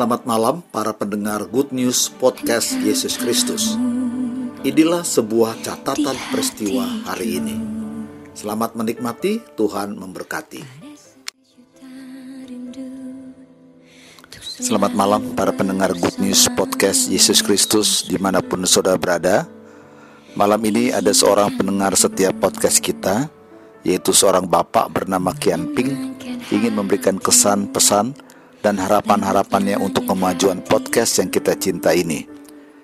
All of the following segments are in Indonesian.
Selamat malam para pendengar Good News Podcast Yesus Kristus. Inilah sebuah catatan peristiwa hari ini. Selamat menikmati, Tuhan memberkati. Selamat malam para pendengar Good News Podcast Yesus Kristus di mana pun saudara berada. Malam ini ada seorang pendengar setiap podcast kita, yaitu seorang bapak bernama Kian Ping, ingin memberikan kesan pesan dan harapan-harapannya untuk kemajuan podcast yang kita cinta ini.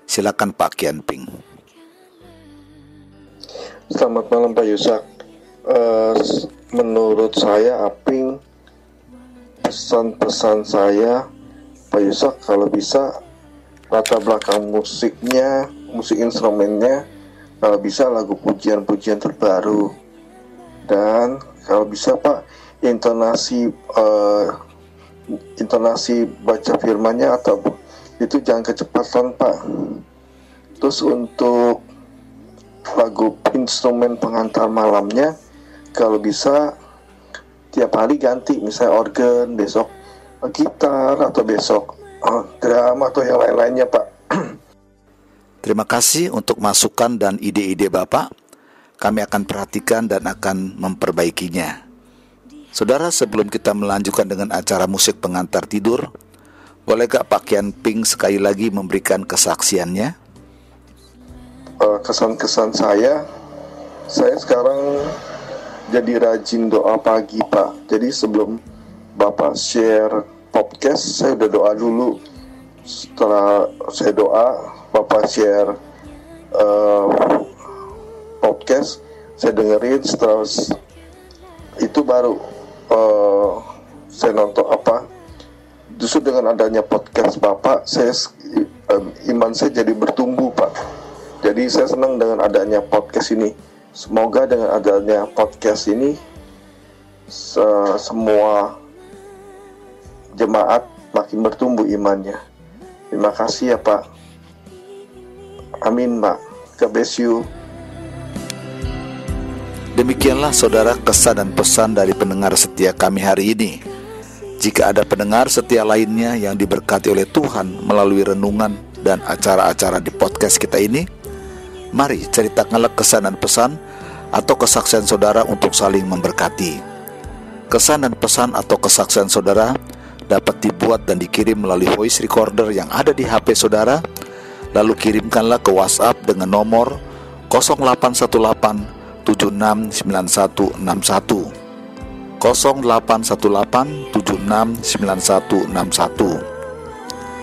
Silakan Pak Kian Ping. Selamat malam Pak Yusak. Uh, menurut saya Aping pesan-pesan saya Pak Yusak kalau bisa latar belakang musiknya, musik instrumennya kalau bisa lagu pujian-pujian terbaru dan kalau bisa Pak intonasi uh, intonasi baca firmannya atau itu jangan kecepatan pak. Terus untuk lagu instrumen pengantar malamnya kalau bisa tiap hari ganti misalnya organ besok gitar atau besok oh, drum atau yang lain-lainnya pak. Terima kasih untuk masukan dan ide-ide bapak. Kami akan perhatikan dan akan memperbaikinya Saudara, sebelum kita melanjutkan dengan acara musik pengantar tidur, boleh gak Pak Kian Ping sekali lagi memberikan kesaksiannya? Eh, kesan-kesan saya, saya sekarang jadi rajin doa pagi Pak. Jadi sebelum Bapak share podcast, saya udah doa dulu. Setelah saya doa, Bapak share uh, podcast, saya dengerin. Setelah itu baru uh, saya nonton apa? Justru dengan adanya podcast bapak saya um, iman saya jadi bertumbuh pak. Jadi saya senang dengan adanya podcast ini. Semoga dengan adanya podcast ini se semua jemaat makin bertumbuh imannya. Terima kasih ya pak. Amin pak. God bless you Demikianlah saudara kesan dan pesan dari pendengar setia kami hari ini. Jika ada pendengar setia lainnya yang diberkati oleh Tuhan melalui renungan dan acara-acara di podcast kita ini, mari ceritakanlah kesan dan pesan atau kesaksian saudara untuk saling memberkati. Kesan dan pesan atau kesaksian saudara dapat dibuat dan dikirim melalui voice recorder yang ada di HP saudara, lalu kirimkanlah ke WhatsApp dengan nomor 0818 769161 0818769161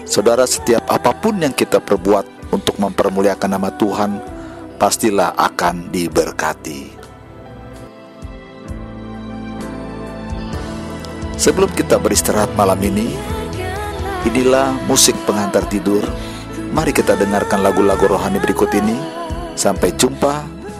Saudara setiap apa pun yang kita perbuat untuk mempermuliakan nama Tuhan pastilah akan diberkati. Sebelum kita beristirahat malam ini, inilah musik pengantar tidur. Mari kita dengarkan lagu-lagu rohani berikut ini. Sampai jumpa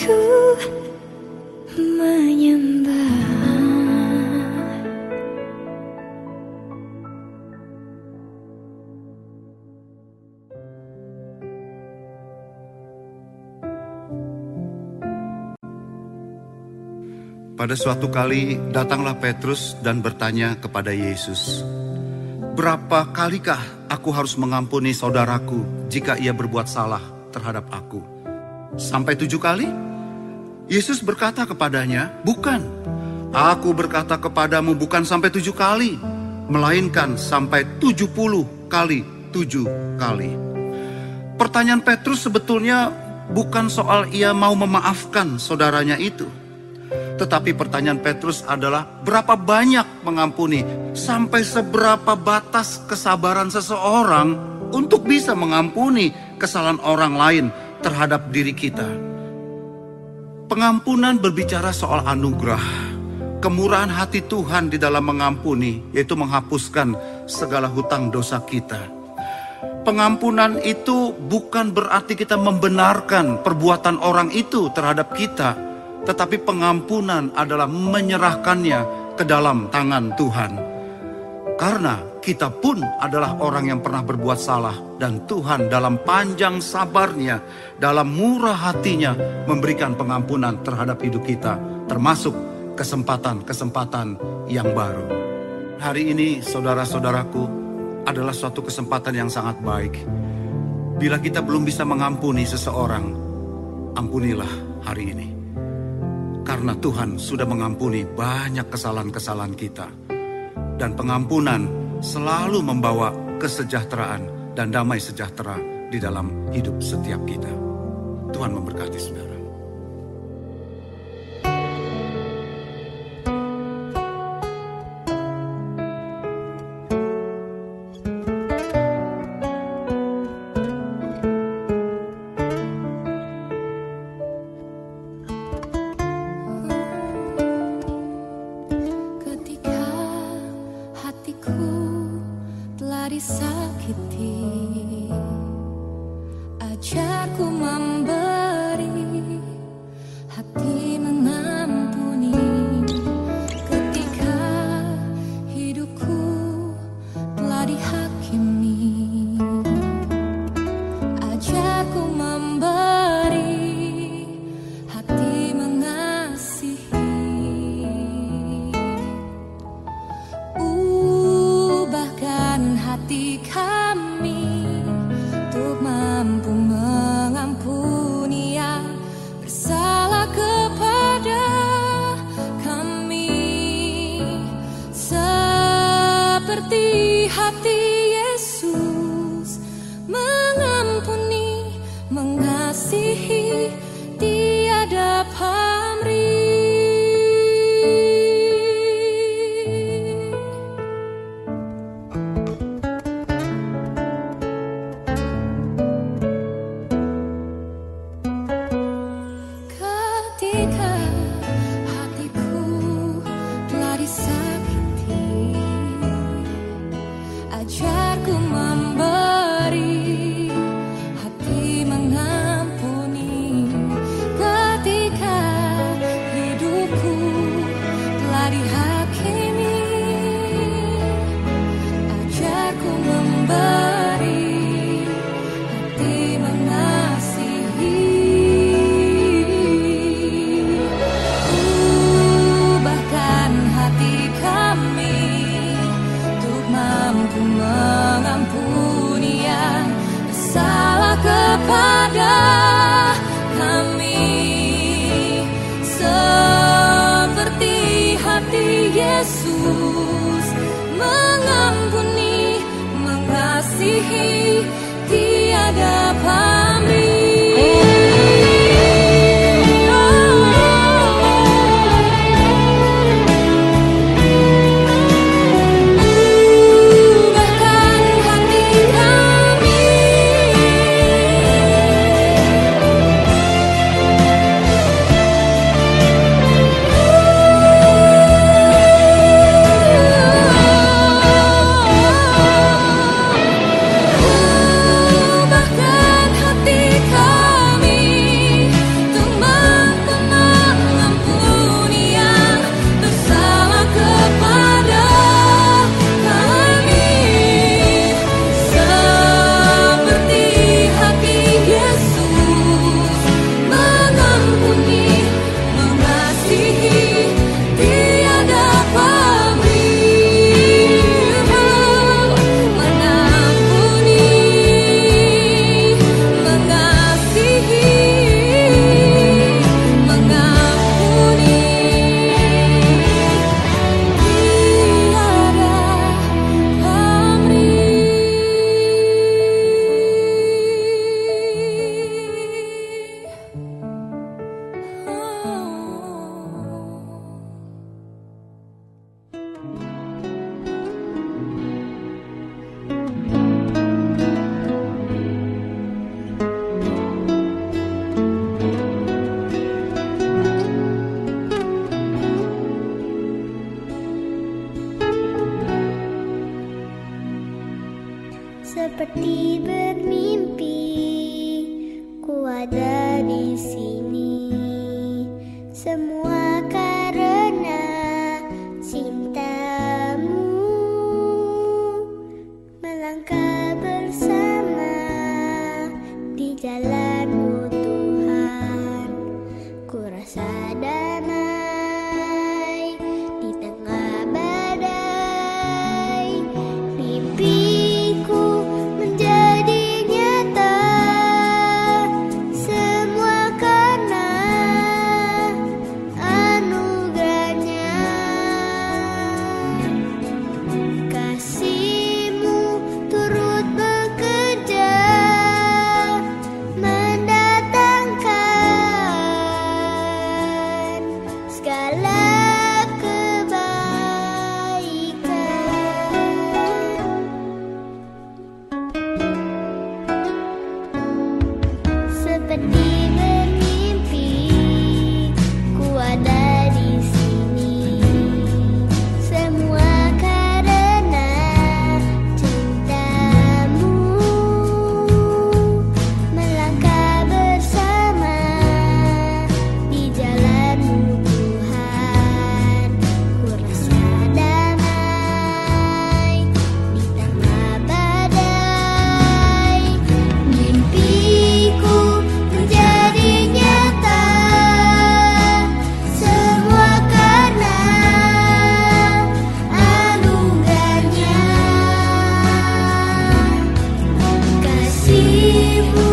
Pada suatu kali datanglah Petrus dan bertanya kepada Yesus, "Berapa kalikah aku harus mengampuni saudaraku jika ia berbuat salah terhadap aku? Sampai tujuh kali?" Yesus berkata kepadanya, "Bukan, aku berkata kepadamu bukan sampai tujuh kali, melainkan sampai tujuh puluh kali tujuh kali." Pertanyaan Petrus sebetulnya bukan soal ia mau memaafkan saudaranya itu tetapi pertanyaan Petrus adalah berapa banyak mengampuni? Sampai seberapa batas kesabaran seseorang untuk bisa mengampuni kesalahan orang lain terhadap diri kita. Pengampunan berbicara soal anugerah, kemurahan hati Tuhan di dalam mengampuni, yaitu menghapuskan segala hutang dosa kita. Pengampunan itu bukan berarti kita membenarkan perbuatan orang itu terhadap kita, tetapi pengampunan adalah menyerahkannya ke dalam tangan Tuhan. Karena kita pun adalah orang yang pernah berbuat salah dan Tuhan dalam panjang sabarnya, dalam murah hatinya memberikan pengampunan terhadap hidup kita, termasuk kesempatan-kesempatan yang baru. Hari ini saudara-saudaraku adalah suatu kesempatan yang sangat baik. Bila kita belum bisa mengampuni seseorang, ampunilah hari ini. Karena Tuhan sudah mengampuni banyak kesalahan-kesalahan kita. Dan pengampunan selalu membawa kesejahteraan dan damai sejahtera di dalam hidup setiap kita. Tuhan memberkati saudara. vivo.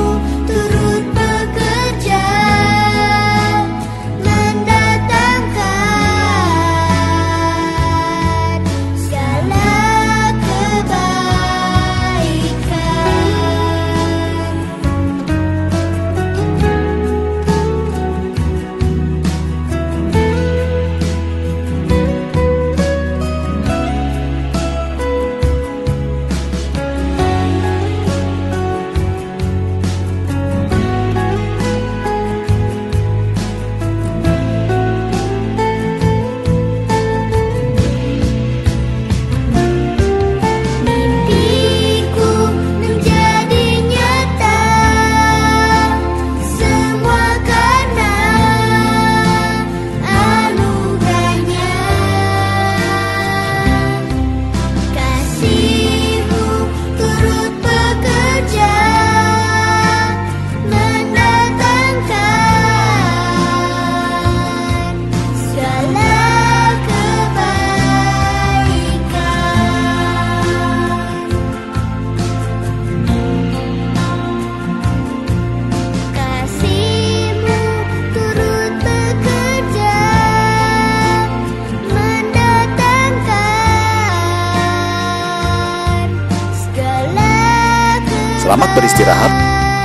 selamat beristirahat.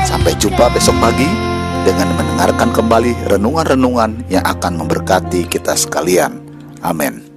Sampai jumpa besok pagi dengan mendengarkan kembali renungan-renungan yang akan memberkati kita sekalian. Amin.